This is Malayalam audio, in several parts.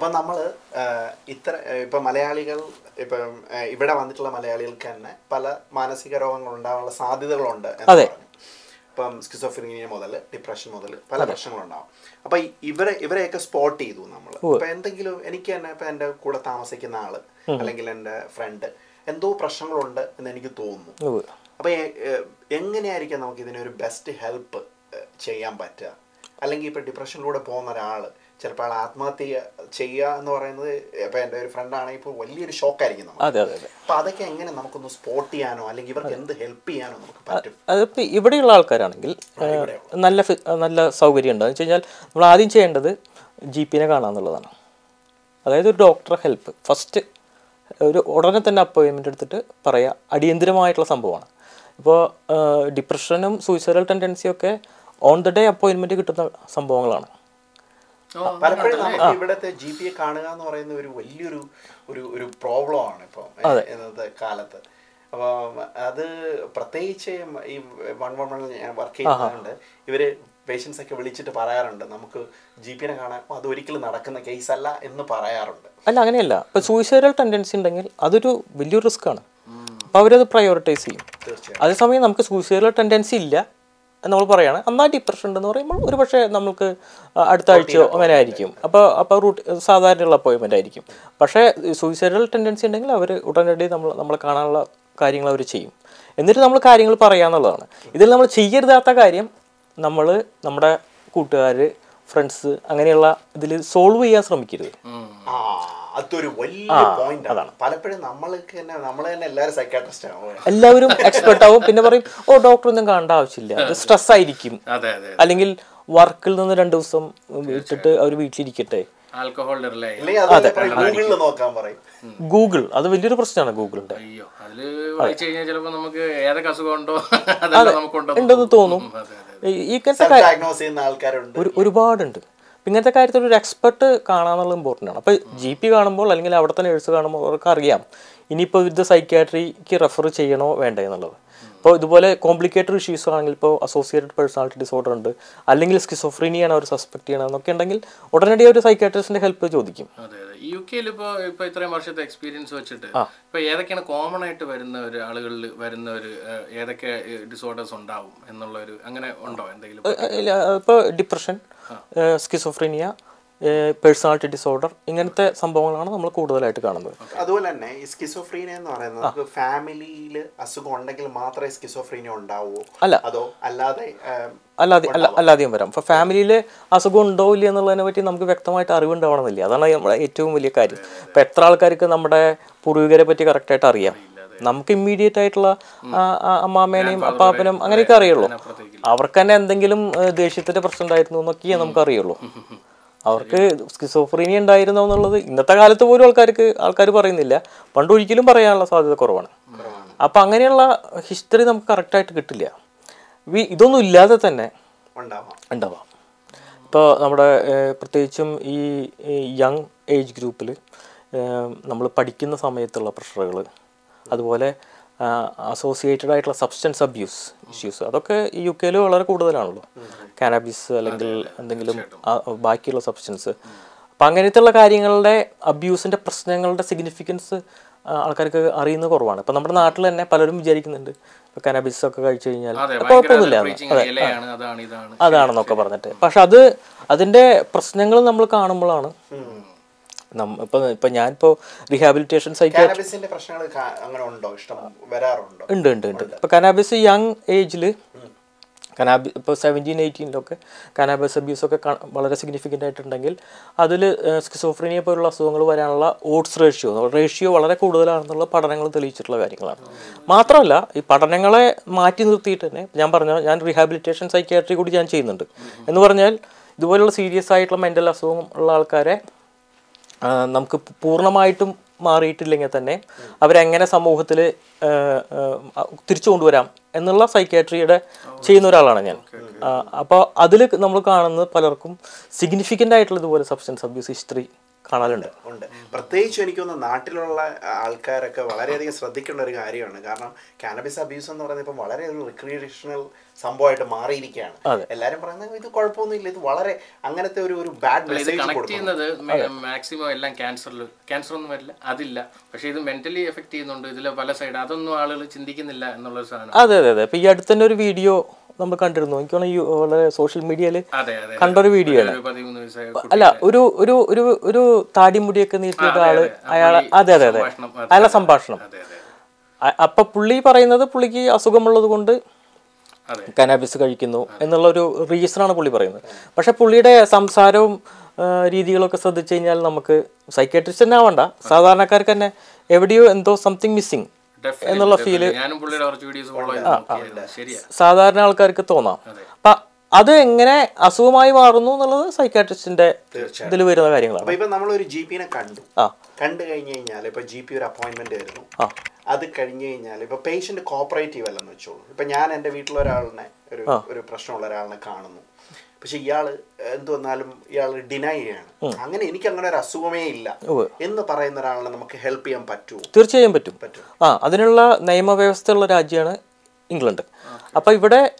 അപ്പം നമ്മൾ ഇത്ര ഇപ്പം മലയാളികൾ ഇപ്പം ഇവിടെ വന്നിട്ടുള്ള മലയാളികൾക്ക് തന്നെ പല മാനസിക രോഗങ്ങൾ ഉണ്ടാകാനുള്ള സാധ്യതകളുണ്ട് അതെ. ഇപ്പം സ്കിസോഫിനിയ മുതൽ ഡിപ്രഷൻ മുതൽ പല പ്രശ്നങ്ങളുണ്ടാവും. അപ്പൊ ഇവരെ ഇവരെയൊക്കെ സ്പോട്ട് ചെയ്തു നമ്മൾ ഇപ്പൊ എന്തെങ്കിലും എനിക്ക് തന്നെ ഇപ്പൊ എന്റെ കൂടെ താമസിക്കുന്ന ആൾ അല്ലെങ്കിൽ എന്റെ ഫ്രണ്ട് എന്തോ പ്രശ്നങ്ങളുണ്ട് എന്ന് എനിക്ക് തോന്നുന്നു. അപ്പൊ എങ്ങനെയായിരിക്കാം നമുക്ക് ഇതിനൊരു ബെസ്റ്റ് ഹെൽപ്പ് ചെയ്യാൻ പറ്റുക? അല്ലെങ്കിൽ ഇപ്പൊ ഡിപ്രഷനിലൂടെ പോകുന്ന ഒരാൾ ചിലപ്പോൾ ആൾ ആത്മഹത്യ ചെയ്യുക എന്ന് പറയുന്നത് ഇപ്പം എന്റെ ഒരു ഫ്രണ്ട് ആണെങ്കിൽ ഇപ്പോൾ വലിയൊരു ഷോക്കായിരിക്കും നമുക്ക്. അതെ അതെ അതെ. അപ്പൊ അതൊക്കെ എങ്ങനെ നമുക്കൊന്ന് സ്പോട്ട് ചെയ്യാനോ അല്ലെങ്കിൽ ഇവർക്ക് എന്ത് ഹെൽപ്പ് ചെയ്യാനോ നമുക്ക് പറ്റും? അതിപ്പോൾ ഇവിടെയുള്ള ആൾക്കാരാണെങ്കിൽ നല്ല നല്ല സൗകര്യം ഉണ്ടോ. എന്ന് വെച്ച് കഴിഞ്ഞാൽ നമ്മൾ ആദ്യം ചെയ്യേണ്ടത് ജി പിനെ കാണാന്നുള്ളതാണ് അതായത് ഒരു ഡോക്ടറെ ഹെൽപ്പ് ഫസ്റ്റ് ഒരു ഉടനെ തന്നെ അപ്പോയിൻമെന്റ് എടുത്തിട്ട് പറയുക അടിയന്തിരമായിട്ടുള്ള സംഭവമാണ്. ഇപ്പോൾ ഡിപ്രഷനും സൂയിസൈഡൽ ടെൻഡൻസിയൊക്കെ ഓൺ ദ ഡേ അപ്പോയിൻമെന്റ് കിട്ടുന്ന സംഭവങ്ങളാണ്. പലപ്പോഴും നമുക്ക് ഇവിടുത്തെ ജി പി എ കാണുക എന്ന് പറയുന്ന ഒരു വലിയൊരു ഒരു ഒരു പ്രോബ്ലം ആണ് ഇപ്പോൾ ഇന്നത്തെ കാലത്ത്. അപ്പം അത് പ്രത്യേകിച്ച് ഈ വൺ വൺ വൺ ഞാൻ വർക്ക് ചെയ്യുന്നുണ്ട് ഇവർ പേഷ്യൻസ് ഒക്കെ വിളിച്ചിട്ട് പറയാറുണ്ട് നമുക്ക് ജി പിനെ കാണാൻ അത് ഒരിക്കലും നടക്കുന്ന കേസ് അല്ല എന്ന് പറയാറുണ്ട്. അല്ല അങ്ങനെയല്ല. ഇപ്പൊ സൂയിസൈഡൽ ടെൻഡൻസി ഉണ്ടെങ്കിൽ അതൊരു വലിയൊരു റിസ്ക് ആണ്. അപ്പൊ അവരത് പ്രയോറിറ്റൈസ് ചെയ്യും. അതേസമയം നമുക്ക് സൂയിസൈഡൽ ടെൻഡൻസി ഇല്ല. നമ്മൾ പറയുകയാണ് അന്നാ ഡിപ്രഷൻ ഉണ്ടെന്ന് പറയുമ്പോൾ ഒരു പക്ഷേ നമുക്ക് അടുത്ത ആഴ്ചയോ അങ്ങനെ ആയിരിക്കും. അപ്പോൾ അപ്പോൾ റൂട്ട് സാധാരണയുള്ള അപ്പോയിൻമെന്റ് ആയിരിക്കും. പക്ഷേ സൂയിസൈഡൽ ടെൻഡൻസി ഉണ്ടെങ്കിൽ അവർ ഉടനടി നമ്മൾ നമ്മളെ കാണാനുള്ള കാര്യങ്ങൾ അവർ ചെയ്യും. എന്നിട്ട് നമ്മൾ കാര്യങ്ങൾ പറയാന്നുള്ളതാണ്. ഇതിൽ നമ്മൾ ചെയ്യരുതാത്ത കാര്യം നമ്മൾ നമ്മുടെ കൂട്ടുകാർ ഫ്രണ്ട്സ് അങ്ങനെയുള്ള ഇതിൽ സോൾവ് ചെയ്യാൻ ശ്രമിക്കരുത്. അതൊരു വലിയ പോയിന്റ് ആണ്. പലപ്പോഴും നമ്മൾക്ക് തന്നെ നമ്മൾ തന്നെ എല്ലാവരും സൈക്കാട്രിസ്റ്റ് ആവും എല്ലാവരും എക്സ്പെർട്ട് ആവും. പിന്നെ പറയും ഓ ഡോക്ടർ ഒന്നും കാണേണ്ട ആവശ്യമില്ല. അത് സ്ട്രെസ് ആയിരിക്കും അല്ലെങ്കിൽ വർക്കിൽ നിന്ന് രണ്ടു ദിവസം വിട്ടിട്ട് അവർ വീട്ടിലിരിക്കട്ടെ. ആൽക്കഹോളിന്റെ റിലേ നോക്കാൻ പറയും. ഗൂഗിൾ അത് വലിയൊരു പ്രശ്നമാണ് ഗൂഗിളിന്റെ. അയ്യോ വായിച്ചു കഴിഞ്ഞാൽ നമുക്ക് ഏതൊക്കെ ഉണ്ടെന്ന് തോന്നും. ഈ- ഒരു ഒരുപാടുണ്ട്. ഇങ്ങനത്തെ കാര്യത്തിൽ ഒരു എക്സ്പെർട്ട് കാണാന്നുള്ളത് ഇമ്പോർട്ടന്റ് ആണ്. അപ്പോൾ ജി പി കാണുമ്പോൾ അല്ലെങ്കിൽ അവിടെ തന്നെ എഴുത്ത് കാണുമ്പോൾ അവർക്ക് അറിയാം. ഇനിയിപ്പോൾ ഇത് സൈക്യാട്രിക്ക് റെഫർ ചെയ്യണോ വേണ്ടേ എന്നുള്ളത്. ഇപ്പോൾ ഇതുപോലെ കോംപ്ലിക്കേറ്റഡ് ഇഷ്യൂസ് ആണെങ്കിൽ ഇപ്പോൾ അസോസിയേറ്റഡ് പേഴ്സണാലിറ്റി ഡിസോർഡർ ഉണ്ട്. അല്ലെങ്കിൽ സ്കിസോഫ്രീനിയാണ് അവർ സസ്പെക്ട് ചെയ്യണമെന്നൊക്കെ ഉണ്ടെങ്കിൽ ഉടനടി ഒരു സൈക്കാട്രിസ്റ്റിന്റെ ഹെൽപ്പ് ചോദിക്കും. യു കെയിൽ ഇപ്പോൾ ഇപ്പോൾ ഇത്രയും വർഷത്തെ എക്സ്പീരിയൻസ് വെച്ചിട്ട് ഇപ്പോൾ ഏതൊക്കെയാണ് കോമൺ ആയിട്ട് വരുന്ന ഒരു ആളുകളിൽ വരുന്ന ഒരു ഏതൊക്കെ ഡിസോർഡേഴ്സ് ഉണ്ടാവും എന്നുള്ള ഒരു അങ്ങനെ ഉണ്ടോ എന്തെങ്കിലും ഇപ്പോൾ ഡിപ്രഷൻ സ്കിസോഫ്രീനിയ പേഴ്സണാലിറ്റി ഡിസോർഡർ ഇങ്ങനത്തെ സംഭവങ്ങളാണ് നമ്മൾ കൂടുതലായിട്ട് കാണുന്നത്. അതുപോലെ തന്നെ ഈ സ്കിസോഫ്രീനിയ എന്ന് പറയുന്നത് ഫാമിലിയിൽ അസുഖം ഉണ്ടെങ്കിൽ മാത്രമേ സ്കിസോഫ്രീനിയ ഉണ്ടാവൂ? അല്ല. അതോ അല്ലാതെ അല്ലാതെ അല്ല അല്ലാതെയും വരാം. അപ്പോൾ ഫാമിലിയിൽ അസുഖം ഉണ്ടോ ഇല്ല എന്നുള്ളതിനെ പറ്റി നമുക്ക് വ്യക്തമായിട്ട് അറിവുണ്ടാവണമെന്നില്ല. അതാണ് നമ്മുടെ ഏറ്റവും വലിയ കാര്യം. ഇപ്പം എത്ര ആൾക്കാർക്ക് നമ്മുടെ പൂർവികരെ പറ്റി കറക്റ്റായിട്ട് അറിയാം? നമുക്ക് ഇമ്മീഡിയറ്റ് ആയിട്ടുള്ള അമ്മാമേനെയും അപ്പാപ്പനും അങ്ങനെയൊക്കെ അറിയുള്ളൂ. അവർക്ക് തന്നെ എന്തെങ്കിലും ദേഷ്യത്തിന്റെ പ്രശ്നം ഉണ്ടായിരുന്നു എന്നൊക്കെയേ നമുക്ക് അറിയുള്ളൂ. അവർക്ക് സ്കിസോഫ്രീനിയ ഉണ്ടായിരുന്നോ എന്നുള്ളത് ഇന്നത്തെ കാലത്ത് പോലും ആൾക്കാർക്ക് ആൾക്കാർ പറയുന്നില്ല. പണ്ട് ഒരിക്കലും പറയാനുള്ള സാധ്യത കുറവാണ്. അപ്പം അങ്ങനെയുള്ള ഹിസ്റ്ററി നമുക്ക് കറക്റ്റായിട്ട് കിട്ടില്ല. ഇതൊന്നും ഇല്ലാതെ തന്നെ ഉണ്ടാവാം. ഇപ്പോൾ നമ്മുടെ പ്രത്യേകിച്ചും ഈ യങ് ഏജ് ഗ്രൂപ്പിൽ നമ്മൾ പഠിക്കുന്ന സമയത്തുള്ള പ്രഷറുകൾ അതുപോലെ അസോസിയേറ്റഡ് ആയിട്ടുള്ള സബ്സ്റ്റൻസ് അബ്യൂസ് ഇഷ്യൂസ് അതൊക്കെ യു കെയിൽ വളരെ കൂടുതലാണല്ലോ. കാനബീസ് അല്ലെങ്കിൽ എന്തെങ്കിലും ബാക്കിയുള്ള സബ്സ്റ്റൻസ് അപ്പം അങ്ങനത്തെയുള്ള കാര്യങ്ങളുടെ അബ്യൂസിന്റെ പ്രശ്നങ്ങളുടെ സിഗ്നിഫിക്കൻസ് ആൾക്കാർക്ക് അറിയുന്നത് കുറവാണ്. ഇപ്പം നമ്മുടെ നാട്ടിൽ തന്നെ പലരും വിചാരിക്കുന്നുണ്ട്. ഇപ്പം കാനബീസ് ഒക്കെ കഴിച്ചു കഴിഞ്ഞാൽ കുഴപ്പമൊന്നുമില്ല അതാണെന്നൊക്കെ പറഞ്ഞിട്ട്. പക്ഷെ അത് അതിന്റെ പ്രശ്നങ്ങൾ നമ്മൾ കാണുമ്പോഴാണ് ഇപ്പൊ ഇപ്പം ഞാനിപ്പോൾ റീഹാബിലിറ്റേഷൻ കാനബിസിന്റെ പ്രശ്നങ്ങൾ അങ്ങനെ ഉണ്ടോ? ഇഷ്ടം വരാറുണ്ടോ? ഉണ്ട് ഉണ്ട് ഉണ്ട്. ഇപ്പോൾ കനാബിസ് യങ് ഏജിൽ കനാബി ഇപ്പോൾ സെവന്റീൻ എയ്റ്റീനിലൊക്കെ കനാബിസ് അബ്യൂസൊക്കെ വളരെ സിഗ്നിഫിക്കന്റ് ആയിട്ടുണ്ടെങ്കിൽ അതിൽ സ്കിസോഫ്രീനിയ പോലുള്ള അസുഖങ്ങൾ വരാനുള്ള ഓട്സ് റേഷ്യോ റേഷ്യോ വളരെ കൂടുതലാണെന്നുള്ള പഠനങ്ങൾ തെളിയിച്ചിട്ടുള്ള കാര്യങ്ങളാണ്. മാത്രമല്ല ഈ പഠനങ്ങളെ മാറ്റി നിർത്തിയിട്ട് തന്നെ ഞാൻ പറഞ്ഞ ഞാൻ റീഹാബിലിറ്റേഷൻ സൈക്യാട്രി കൂടി ഞാൻ ചെയ്യുന്നുണ്ട്. എന്ന് പറഞ്ഞാൽ ഇതുപോലുള്ള സീരിയസ് ആയിട്ടുള്ള മെന്റൽ അസുഖം ഉള്ള ആൾക്കാരെ നമുക്ക് പൂർണമായിട്ടും മാറിയിട്ടില്ലെങ്കിൽ തന്നെ അവരെങ്ങനെ സമൂഹത്തിൽ തിരിച്ചു കൊണ്ടുവരാം എന്നുള്ള സൈക്യാട്രിയുടെ ചെയ്യുന്ന ഒരാളാണ് ഞാൻ. അപ്പോൾ അതിൽ നമ്മൾ കാണുന്നത് പലർക്കും സിഗ്നിഫിക്കന്റ് ആയിട്ടുള്ള ഇതുപോലെ സബ്സ്റ്റൻസ് അബ്യൂസ് ഹിസ്റ്ററി കാണാറുണ്ട്. ഉണ്ട് പ്രത്യേകിച്ച് എനിക്ക് തോന്നുന്നു നാട്ടിലുള്ള ആൾക്കാരൊക്കെ വളരെയധികം ശ്രദ്ധിക്കേണ്ട ഒരു കാര്യമാണ്. കാരണം കാനബിസ് അബ്യൂസ് എന്ന് പറയുന്നത് ഇപ്പം വളരെ ഒരു റിക്രിയേഷണൽ സംഭവമായിട്ട് മാറിയിരിക്കുകയാണ്. എല്ലാരും പറയുന്നത് ഇത് കുഴപ്പമൊന്നുമില്ല ഇത് വളരെ അങ്ങനത്തെ ഒരു ഒരു ബാഡ് മെസ്സേജ് കണക്ട് ചെയ്യുന്നത് മാക്സിമം എല്ലാം ക്യാൻസറിൽ ക്യാൻസർ ഒന്നും വരില്ല അതില്ല. പക്ഷെ ഇത് മെന്റലി എഫക്ട് ചെയ്യുന്നുണ്ട് ഇതിലെ പല സൈഡ് അതൊന്നും ആളുകൾ ചിന്തിക്കുന്നില്ല എന്നുള്ള ഒരു സാധനം. അതെ അതെ അതെ. ഈ അടുത്ത തന്നെ ഒരു വീഡിയോ നമ്മൾ കണ്ടിരുന്നു. എനിക്ക് തോന്നുന്നു വളരെ സോഷ്യൽ മീഡിയയിൽ കണ്ട ഒരു കണ്ടൊരു വീഡിയോ ആണ് അല്ല? ഒരു ഒരു ഒരു ഒരു താടിമുടിയൊക്കെ നീട്ടിയ ഒരാൾ അയാളെ അതെ അതെ അതെ. അതെ, അയാളെ സംഭാഷണം. അതെ അതെ. അ- അപ്പൊ പുള്ളി പറയുന്നത് പുള്ളിക്ക് അസുഖമുള്ളത് കൊണ്ട് കനാബിസ് കഴിക്കുന്നു എന്നുള്ള ഒരു റീസണാണ് പുള്ളി പറയുന്നത്. പക്ഷെ പുള്ളിയുടെ സംസാരവും രീതികളൊക്കെ ശ്രദ്ധിച്ചു കഴിഞ്ഞാൽ നമുക്ക് സൈക്കാട്രിസ്റ്റ് തന്നെ ആവണ്ട. സാധാരണക്കാർക്ക് തന്നെ എവിടെയോ എന്തോ സംതിങ് മിസ്സിങ് എന്നുള്ള ഫീൽ സാധാരണ ആൾക്കാർക്ക് തോന്നാം. അപ്പൊ അത് എങ്ങനെ അസുഖമായി മാറുന്നു എന്നുള്ളത് സൈക്കാട്രിസ്റ്റിന്റെ ഇതിൽ വരുന്ന കാര്യങ്ങളാണ്. നമ്മളൊരു ജി പിനെ കണ്ടു. ആ. കണ്ടു കഴിഞ്ഞു കഴിഞ്ഞാൽ ഇപ്പൊ ജി പി ഒരു അപ്പോയിന്റ്മെന്റ് ആയിരുന്നു. അത് കഴിഞ്ഞു കഴിഞ്ഞാൽ ഇപ്പൊ പേഷ്യന്റ് കോപ്പറേറ്റീവ് അല്ലെന്ന് വെച്ചോളൂ ഇപ്പൊ ഞാൻ എന്റെ വീട്ടിലൊരാളിനെ ഒരു ഒരു പ്രശ്നമുള്ള ഒരാളിനെ കാണുന്നു. പക്ഷെ ഇയാൾ എന്ത് വന്നാലും ഇയാൾ ഡിനൈ ചെയ്യാണ്. അങ്ങനെ എനിക്ക് അങ്ങനെ ഒരു അസുഖമേ ഇല്ല. എന്ന് പറയുന്ന ഒരാളിനെ നമുക്ക് ഹെൽപ്പ് ചെയ്യാൻ പറ്റുമോ തീർച്ചയായും പറ്റും. പറ്റും. ആ അതിനുള്ള നിയമവ്യവസ്ഥയുള്ള രാജ്യമാണ് ഇംഗ്ലണ്ട്. അപ്പോൾ ഇവിടെ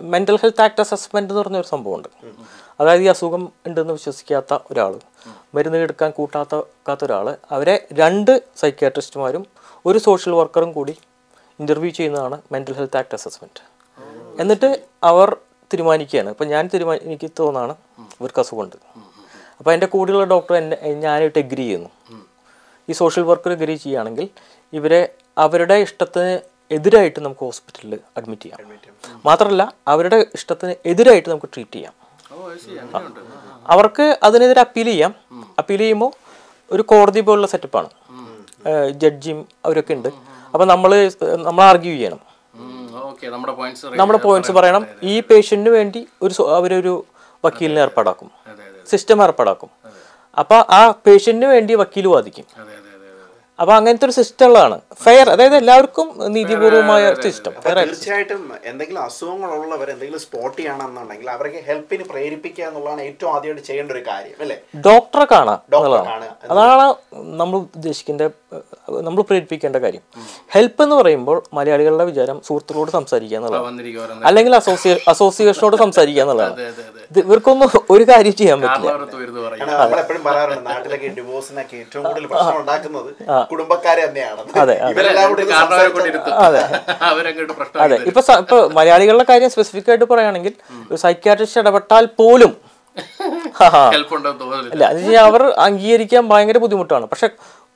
മെന്റൽ ഹെൽത്ത് ആക്ട് അസസ്മെന്റ് എന്ന് പറഞ്ഞൊരു സംഭവമുണ്ട്. അതായത് ഈ അസുഖം ഉണ്ടെന്ന് വിശ്വസിക്കാത്ത ഒരാൾ മരുന്ന് എടുക്കാൻ കൂട്ടാത്ത ഒരാൾ അവരെ രണ്ട് സൈക്യാട്രിസ്റ്റുമാരും ഒരു സോഷ്യൽ വർക്കറും കൂടി ഇന്റർവ്യൂ ചെയ്യുന്നതാണ് മെന്റൽ ഹെൽത്ത് ആക്ട് അസസ്മെന്റ് എന്നിട്ട് അവർ തീരുമാനിക്കുകയാണ്. ഇപ്പം ഞാൻ തീരുമാനി എനിക്ക് തോന്നാണ് ഇവർക്ക് അസുഖമുണ്ട്. അപ്പോൾ എന്റെ കൂടെയുള്ള ഡോക്ടർ എന്നെ ഞാനായിട്ട് എഗ്രി ചെയ്യുന്നു. ഈ സോഷ്യൽ വർക്കർ എഗ്രി ചെയ്യുകയാണെങ്കിൽ ഇവരെ അവരുടെ ഇഷ്ടത്തിന് എതിരായിട്ട് നമുക്ക് ഹോസ്പിറ്റലിൽ അഡ്മിറ്റ് ചെയ്യാം. മാത്രമല്ല അവരുടെ ഇഷ്ടത്തിന് എതിരായിട്ട് നമുക്ക് ട്രീറ്റ് ചെയ്യാം. അവർക്ക് അതിനെതിരെ അപ്പീൽ ചെയ്യാം. അപ്പീൽ ചെയ്യുമ്പോൾ ഒരു കോടതി പോലുള്ള സെറ്റപ്പാണ്. ജഡ്ജിയും അവരൊക്കെ ഉണ്ട്. അപ്പോൾ നമ്മൾ നമ്മൾ ആർഗ്യൂ ചെയ്യണം. നമ്മുടെ പോയിന്റ്സ് പറയണം. ഈ പേഷ്യന്റിന് വേണ്ടി ഒരു അവരൊരു വക്കീലിനെ ഏർപ്പാടാക്കും. സിസ്റ്റം ഏർപ്പാടാക്കും. അപ്പോൾ ആ പേഷ്യന്റിന് വേണ്ടി വക്കീൽ വാദിക്കും. അപ്പോൾ അങ്ങനത്തെ ഒരു സിസ്റ്റം ഉള്ളതാണ്. ഫെയർ അതായത് എല്ലാവർക്കും നീതിപൂർവമായ സിസ്റ്റം തീർച്ചയായിട്ടും എന്തെങ്കിലും അസുഖങ്ങളുള്ളവർ എന്തെങ്കിലും സ്പോട്ട് ചെയ്യണമെന്നുണ്ടെങ്കിൽ അവർക്ക് ഹെൽപ്പിന് പ്രേരിപ്പിക്കുക എന്നുള്ളതാണ് ഏറ്റവും ആദ്യമായിട്ട് ചെയ്യേണ്ട ഒരു കാര്യം അല്ലേ? ഡോക്ടറെ കാണാം അതാണ് നമ്മൾ ഉദ്ദേശിക്കേണ്ട നമ്മൾ പ്രേരിപ്പിക്കേണ്ട കാര്യം. ഹെൽപ്പ് എന്ന് പറയുമ്പോൾ മലയാളികളുടെ വിചാരം സുഹൃത്തുക്കളോട് സംസാരിക്കുക എന്നുള്ളതാണ്. അല്ലെങ്കിൽ അസോസിയേ അസോസിയേഷനോട് സംസാരിക്കുക എന്നുള്ളതാണ്. ഇവർക്കൊന്നും ഒരു കാര്യം ചെയ്യാൻ പറ്റില്ല. കുടുംബക്കാരെ തന്നെയാണ്. അതെ ഇപ്പൊ ഇപ്പൊ മലയാളികളുടെ കാര്യം സ്പെസിഫിക് ആയിട്ട് പറയുകയാണെങ്കിൽ ഒരു സൈക്യാട്രിസ്റ്റ് ഇടപെട്ടാൽ പോലും അല്ല അവർ അംഗീകരിക്കാൻ ഭയങ്കര ബുദ്ധിമുട്ടാണ്. പക്ഷെ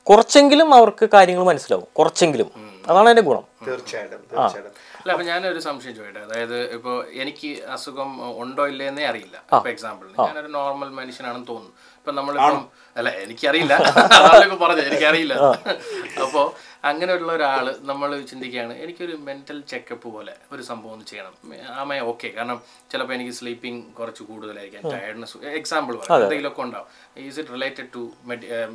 കുറച്ചെങ്കിലും അവർക്ക് കാര്യങ്ങൾ മനസ്സിലാവും. കുറച്ചെങ്കിലും. അതാണ് അതിന്റെ ഗുണം. തീർച്ചയായിട്ടും തീർച്ചയായിട്ടും. അല്ല അപ്പൊ ഞാനൊരു സംശയം ചോദിക്കട്ടെ. അതായത് ഇപ്പൊ എനിക്ക് അസുഖം ഉണ്ടോ ഇല്ലേന്നേ അറിയില്ല. ഇപ്പൊ എക്സാമ്പിൾ ഞാനൊരു നോർമൽ മനുഷ്യനാണെന്ന് തോന്നുന്നു. ഇപ്പൊ നമ്മളിപ്പം അല്ല എനിക്കറിയില്ല. പറഞ്ഞു പറഞ്ഞത്. എനിക്കറിയില്ല. അപ്പോ അങ്ങനെയുള്ള ഒരാൾ നമ്മൾ ചിന്തിക്കുകയാണ്. എനിക്കൊരു മെന്റൽ ചെക്കപ്പ് പോലെ ഒരു സംഭവം ഒന്ന് ചെയ്യണം. ആമയെ ഓക്കെ കാരണം ചിലപ്പോൾ എനിക്ക് സ്ലീപ്പിംഗ് കുറച്ച് കൂടുതലായിരിക്കാം. ടയർഡ്നെസ് എക്സാമ്പിൾ എന്തെങ്കിലുമൊക്കെ ഉണ്ടാവും. Is it related to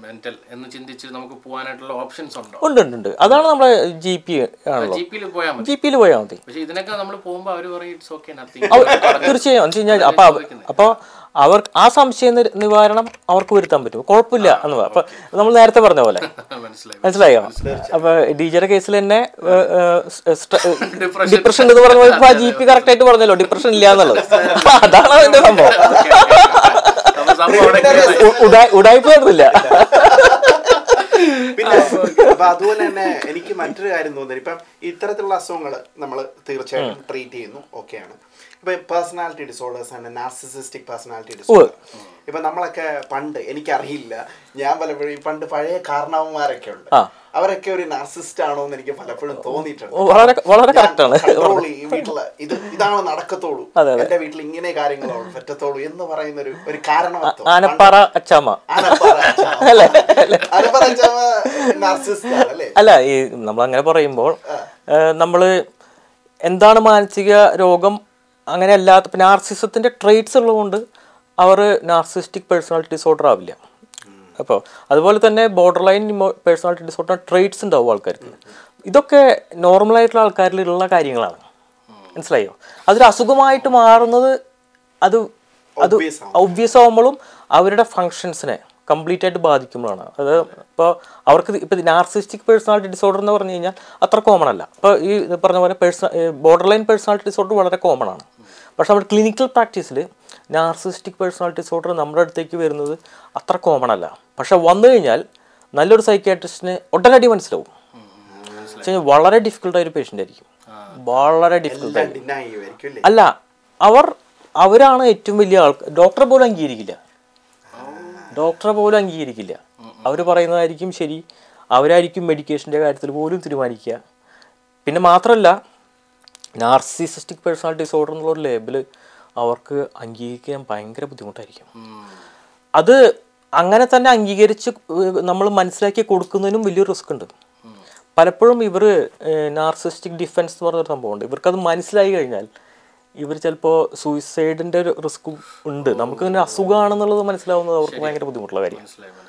mental എന്ന് ചിന്തിച്ച് നമുക്ക് പോകാനായിട്ടുള്ള ഓപ്ഷൻസ് ഉണ്ടോ? ഉണ്ട് ഉണ്ട് അതാണ് നമ്മുടെ ജി പി ജി പിയിൽ പോയാൽ മതി. ജി പിയിൽ പോയാൽ മതി. പക്ഷേ ഇതിനൊക്കെ നമ്മൾ പോകുമ്പോൾ അവർ പറയും ഇറ്റ്സ് ഓക്കെ നത്തിങ് തീർച്ചയായും. അപ്പോൾ അവർ ആ സംശയ നിവാരണം അവർക്ക് വരുത്താൻ പറ്റും കുഴപ്പമില്ല എന്ന് പറ- അപ്പൊ നമ്മൾ നേരത്തെ പറഞ്ഞ പോലെ. മനസ്സിലായി. മനസ്സിലായോ? അപ്പൊ ഡിജയുടെ കേസിൽ തന്നെ ഡിപ്രഷൻ എന്ന് പറഞ്ഞ പോലെ ജി പി കറക്റ്റ് ആയിട്ട് പറഞ്ഞല്ലോ ഡിപ്രഷൻ ഇല്ല എന്നുള്ളത്. അതാണ് അതിന്റെ സംഭവം. ഉടായ്പ പിന്നെ അപ്പൊ അതുപോലെ തന്നെ എനിക്ക് മറ്റൊരു കാര്യം തോന്നുന്നത് ഇപ്പം ഇത്തരത്തിലുള്ള അസുഖങ്ങൾ നമ്മൾ തീർച്ചയായിട്ടും ട്രീറ്റ് ചെയ്യുന്നു. ഓക്കെയാണ്. ഇപ്പൊ പേഴ്സണാലിറ്റി ഡിസോർഡേഴ്സ് ആണ് നാർസിസിസ്റ്റിക് പേഴ്സണാലിറ്റി ഡിസോർഡർ ഇപ്പൊ നമ്മളൊക്കെ പണ്ട് എനിക്കറിയില്ല ഞാൻ പലപ്പോഴും ഈ പണ്ട് പഴയ കാരണവന്മാരൊക്കെ ഉണ്ട്. അവരൊക്കെ ഒരു നാർസിസ്റ്റ് ആണോ എന്ന് എനിക്ക് പലപ്പോഴും തോന്നിയിട്ടുണ്ട്. വളരെ കൺട്രോൾ ചെയ്യും വീട്ടിൽ. ഇത് ഇതാണ് നടക്കത്തോളൂ? എന്റെ വീട്ടിൽ ഇങ്ങനെ കാര്യങ്ങളോ പറ്റത്തോളൂ എന്ന് പറയുന്ന ഒരു ഒരു കാരണവത്വം ആനപ്പാറ അച്ചാമ ആനപ്പാറ ആണ് അല്ലേ? അല്ല ഈ നമ്മൾ അങ്ങനെ പറയുമ്പോൾ നമ്മൾ എന്താണ് മാനസിക രോഗം അങ്ങനെ അല്ലാത്ത നാർസിസത്തിന്റെ ട്രേറ്റ്സ് ഉള്ളതുകൊണ്ട് അവർ നാർസിസ്റ്റിക് പേഴ്സണാലിറ്റി ഡിസോർഡർ ആവില്ല. അപ്പോൾ അതുപോലെ തന്നെ border line personality disorder traits ഉണ്ടാവും ആൾക്കാർക്ക്. ഇതൊക്കെ നോർമലായിട്ടുള്ള ആൾക്കാരിലുള്ള കാര്യങ്ങളാണ്. മനസ്സിലായോ? അതൊരു അസുഖമായിട്ട് മാറുന്നത് അത് അത്. ഒബ്വിയസ് ആവുമ്പോഴും അവരുടെ ഫങ്ഷൻസിനെ കംപ്ലീറ്റ് ആയിട്ട് ബാധിക്കുമ്പോഴാണ്. അത് ഇപ്പോൾ അവർക്ക് ഇപ്പോൾ നാർസിസ്റ്റിക് പേഴ്സണാലിറ്റി ഡിസോർഡർ എന്ന് പറഞ്ഞു കഴിഞ്ഞാൽ അത്ര കോമൺ അല്ല. ഇപ്പോൾ ഈ പറഞ്ഞ പോലെ persona border line personality disorder വളരെ കോമൺ ആണ്. പക്ഷേ നമ്മുടെ ക്ലിനിക്കൽ പ്രാക്ടീസിൽ നാർസിസ്റ്റിക് പേഴ്സണാലിറ്റി ഡിസോർഡർ നമ്മുടെ അടുത്തേക്ക് വരുന്നത് അത്ര കോമൺ അല്ല. പക്ഷെ വന്നു കഴിഞ്ഞാൽ നല്ലൊരു സൈക്കാട്രിസ്റ്റിന് ഒട്ടനടി മനസ്സിലാവും. വളരെ ഡിഫിക്കൽട്ടായ ഒരു പേഷ്യന്റ് ആയിരിക്കും. വളരെ ഡിഫിക്കൽട്ട് എല്ലാം ഡിനൈ ചെയ്യുമായിരിക്കും അല്ലേ അല്ല അവർ അവരാണ് ഏറ്റവും വലിയ ആൾക്ക് ഡോക്ടറെ പോലും അംഗീകരിക്കില്ല. ഡോക്ടറെ പോലും അംഗീകരിക്കില്ല. അവർ പറയുന്നതായിരിക്കും ശരി. അവരായിരിക്കും മെഡിക്കേഷന്റെ കാര്യത്തിൽ പോലും തീരുമാനിക്കുക. പിന്നെ മാത്രമല്ല നാർസിസിസ്റ്റിക് പേഴ്സണാലിറ്റി ഡിസോർഡർ എന്നുള്ള ഒരു ലേബിൾ അവർക്ക് അംഗീകരിക്കാൻ ഭയങ്കര ബുദ്ധിമുട്ടായിരിക്കും. അത് അങ്ങനെ തന്നെ അംഗീകരിച്ച് നമ്മൾ മനസ്സിലാക്കി കൊടുക്കുന്നതിനും വലിയ റിസ്ക് ഉണ്ട്. പലപ്പോഴും ഇവർ നാർസിസ്റ്റിക് ഡിഫൻസ് എന്ന് പറഞ്ഞൊരു സംഭവമുണ്ട്. ഇവർക്കത് മനസ്സിലായി കഴിഞ്ഞാൽ ഇവർ ചിലപ്പോൾ സൂയിസൈഡിന്റെ ഒരു റിസ്ക് ഉണ്ട്. നമുക്ക് അസുഖമാണെന്നുള്ളത് മനസ്സിലാവുന്നത് അവർക്ക് ഭയങ്കര ബുദ്ധിമുട്ടുള്ള കാര്യം മനസ്സിലായി മനസ്സിലായി മനസ്സിലായി.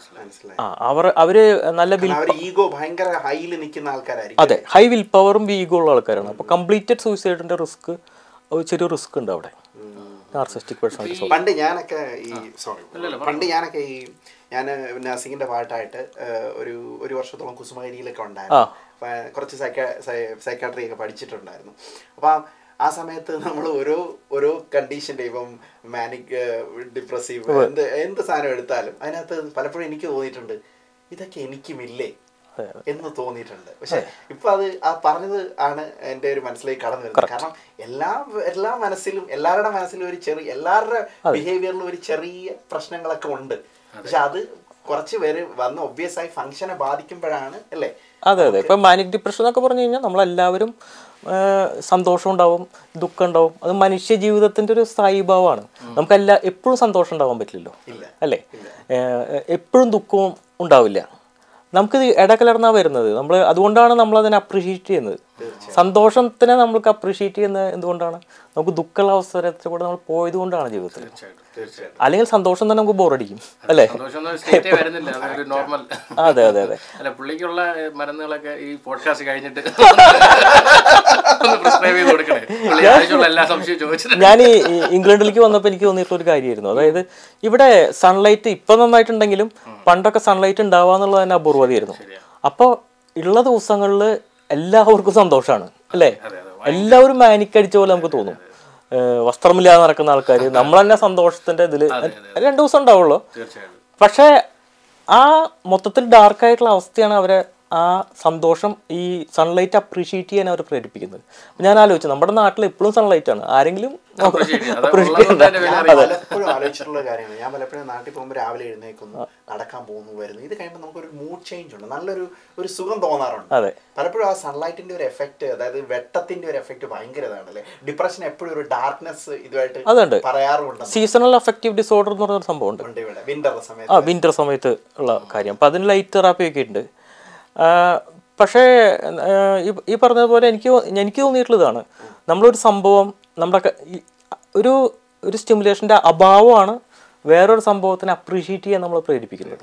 ആ അവർ അവർ നല്ല അവർ ഈഗോ ഭയങ്കര ഹൈയിൽ നിൽക്കുന്ന ആൾക്കാരായിരിക്കും. അതെ ഹൈ വിൽ പവറും ഈഗോ ഉള്ള ആൾക്കാരാണ്. അപ്പോൾ കംപ്ലീറ്റഡ് സൂയിസൈഡിന്റെ റിസ്ക് ചെറിയ റിസ്ക് ഉണ്ട് അവിടെ. നാർസിസ്റ്റിക് പേഴ്സണാലിറ്റി പണ്ട് ഞാനൊക്കെ ഈ സോറി പണ്ട് ഞാനൊക്കെ ഈ ഞാൻ നഴ്സിംഗിന്റെ പാട്ടായിട്ട് ഒരു ഒരു വർഷത്തോളം കുസുമഗിരിയിലൊക്കെ ഉണ്ടായിരുന്നു. കുറച്ച് സൈക്കാട്രി ഒക്കെ പഠിച്ചിട്ടുണ്ടായിരുന്നു. അപ്പം ആ സമയത്ത് നമ്മൾ ഓരോ ഓരോ കണ്ടീഷന്റെ ഇപ്പം മാനിക് ഡിപ്രസീവ് എന്ത് എന്ത് സാധനം എടുത്താലും അതിനകത്ത് പലപ്പോഴും എനിക്ക് തോന്നിയിട്ടുണ്ട് ഇതൊക്കെ എനിക്കുമില്ലേ? എന്ന് തോന്നിയിട്ടുണ്ട്. പക്ഷെ ഇപ്പൊ അത് ആ പറഞ്ഞത് ആണ് എന്റെ ഒരു മനസ്സിലേക്ക് കടന്നു വരുന്നത്. കാരണം എല്ലാ എല്ലാ മനസ്സിലും എല്ലാവരുടെ മനസ്സിലും ഒരു ചെറിയ എല്ലാവരുടെ ബിഹേവിയറിലും ഒരു ചെറിയ പ്രശ്നങ്ങളൊക്കെ ഉണ്ട്. പക്ഷെ അത് കുറച്ച് പേര് വന്ന് ഒബ്വിയസ് ആയി ഫംഗ്ഷനെ ബാധിക്കുമ്പോഴാണ് അല്ലേ? അതെ അതെ. ഇപ്പം മാനിക് ഡിപ്രഷൻ എന്നൊക്കെ പറഞ്ഞു കഴിഞ്ഞാൽ നമ്മളെല്ലാവരും സന്തോഷം ഉണ്ടാവും ദുഃഖം ഉണ്ടാവും. അത് മനുഷ്യ ജീവിതത്തിന്റെ ഒരു സ്ഥായിഭാവമാണ്. നമുക്കെല്ലാ എപ്പോഴും സന്തോഷം ഉണ്ടാവാൻ പറ്റില്ലല്ലോ. അല്ലേ? എപ്പോഴും ദുഃഖവും ഉണ്ടാവില്ല. നമുക്കിത് ഇടകലർന്നാ വരുന്നത്. നമ്മൾ അതുകൊണ്ടാണ് നമ്മൾ അതിനെ അപ്രീഷിയേറ്റ് ചെയ്യുന്നത് സന്തോഷത്തിനെ നമ്മൾക്ക് അപ്രീഷിയേറ്റ് ചെയ്യുന്നത് എന്തുകൊണ്ടാണ്? നമുക്ക് ദുഃഖമുള്ള അവസരത്തിൽ കൂടെ നമ്മൾ പോയത് കൊണ്ടാണ് ജീവിതത്തിൽ അല്ലെങ്കിൽ സന്തോഷം തന്നെ നമുക്ക് ബോറടിക്കും അല്ലേ? അതെ അതെ അതെ. അല്ല പുള്ളിക്കുള്ള മരുന്നുകളൊക്കെ ഈ പോഡ്കാസ്റ്റ് കഴിഞ്ഞിട്ട് ഞാൻ ഈ ഇംഗ്ലണ്ടിലേക്ക് വന്നപ്പോൾ എനിക്ക് തോന്നിയിട്ടുള്ള ഒരു കാര്യമായിരുന്നു. അതായത് ഇവിടെ സൺലൈറ്റ് ഇപ്പം നന്നായിട്ടുണ്ടെങ്കിലും പണ്ടൊക്കെ സൺലൈറ്റ് ഉണ്ടാവുക എന്നുള്ളത് തന്നെ അപൂർവതയായിരുന്നു അപ്പോൾ ഉള്ള ദിവസങ്ങളിൽ എല്ലാവർക്കും സന്തോഷമാണ് അല്ലേ? എല്ലാവരും മാനിക്കടിച്ച പോലെ നമുക്ക് തോന്നും. വസ്ത്രമില്ലാതെ നടക്കുന്ന ആൾക്കാർ നമ്മൾ തന്നെ സന്തോഷത്തിന്റെ ഇതിൽ രണ്ടു ദിവസം ഉണ്ടാവുള്ളൂ. പക്ഷേ ആ മൊത്തത്തിൽ ഡാർക്ക് ആയിട്ടുള്ള അവസ്ഥയാണ് അവരെ ആ സന്തോഷം ഈ സൺലൈറ്റ് അപ്രീഷിയേറ്റ് ചെയ്യാൻ അവർ പ്രേരിപ്പിക്കുന്നത്. അപ്പൊ ഞാൻ ആലോചിച്ചു നമ്മുടെ നാട്ടിൽ എപ്പോഴും സൺലൈറ്റ് ആണ്. ആരെങ്കിലും. പലപ്പോഴും ആലോചിച്ചിട്ടുള്ള കാര്യമാണ് ഞാൻ പലപ്പോഴും നാട്ടിൽ പോകുമ്പോൾ രാവിലെ എഴുന്നേക്കുന്നു നടക്കാൻ പോകുന്നു വരുന്നു. ഇത് കഴിയുമ്പോൾ നമുക്കൊരു മൂഡ് ചേഞ്ച് ഉണ്ട്. നല്ലൊരു ഒരു സുഖം തോന്നാറുണ്ട്. അതെ. പലപ്പോഴും ആ സൺലൈറ്റിന്റെ ഒരു എഫക്റ്റ് അതായത് വെട്ടത്തിന്റെ ഒരു എഫക്റ്റ് ഭയങ്കര ഇതാണ് അല്ലേ? ഡിപ്രഷൻ എപ്പോഴും ഒരു ഡാർക്ക്നെസ് ഇതുമായിട്ട് അതുണ്ട്. പറയാറുണ്ട്. സീസണൽ അഫക്റ്റീവ് ഡിസോർഡർ എന്ന് പറഞ്ഞൊരു സംഭവം ഉണ്ട് ഇവിടെ. വിന്റർ ആ സമയത്ത് വിന്റർ സമയത്ത് ഉള്ള കാര്യം. അപ്പം അതിന് ലൈറ്റ് തെറാപ്പി ഒക്കെ ഉണ്ട്. ആ, പക്ഷേ ഈ- പറഞ്ഞതുപോലെ എനിക്ക് എനിക്ക് തോന്നിയിട്ടുള്ളതാണ്. നമ്മളൊരു സംഭവം നമ്മുടെ ഒരു ഒരു സ്റ്റിമുലേഷന്റെ അഭാവമാണ് വേറൊരു സംഭവത്തിനെ അപ്രീഷിയേറ്റ് ചെയ്യാൻ നമ്മൾ പ്രേരിപ്പിക്കുന്നത്.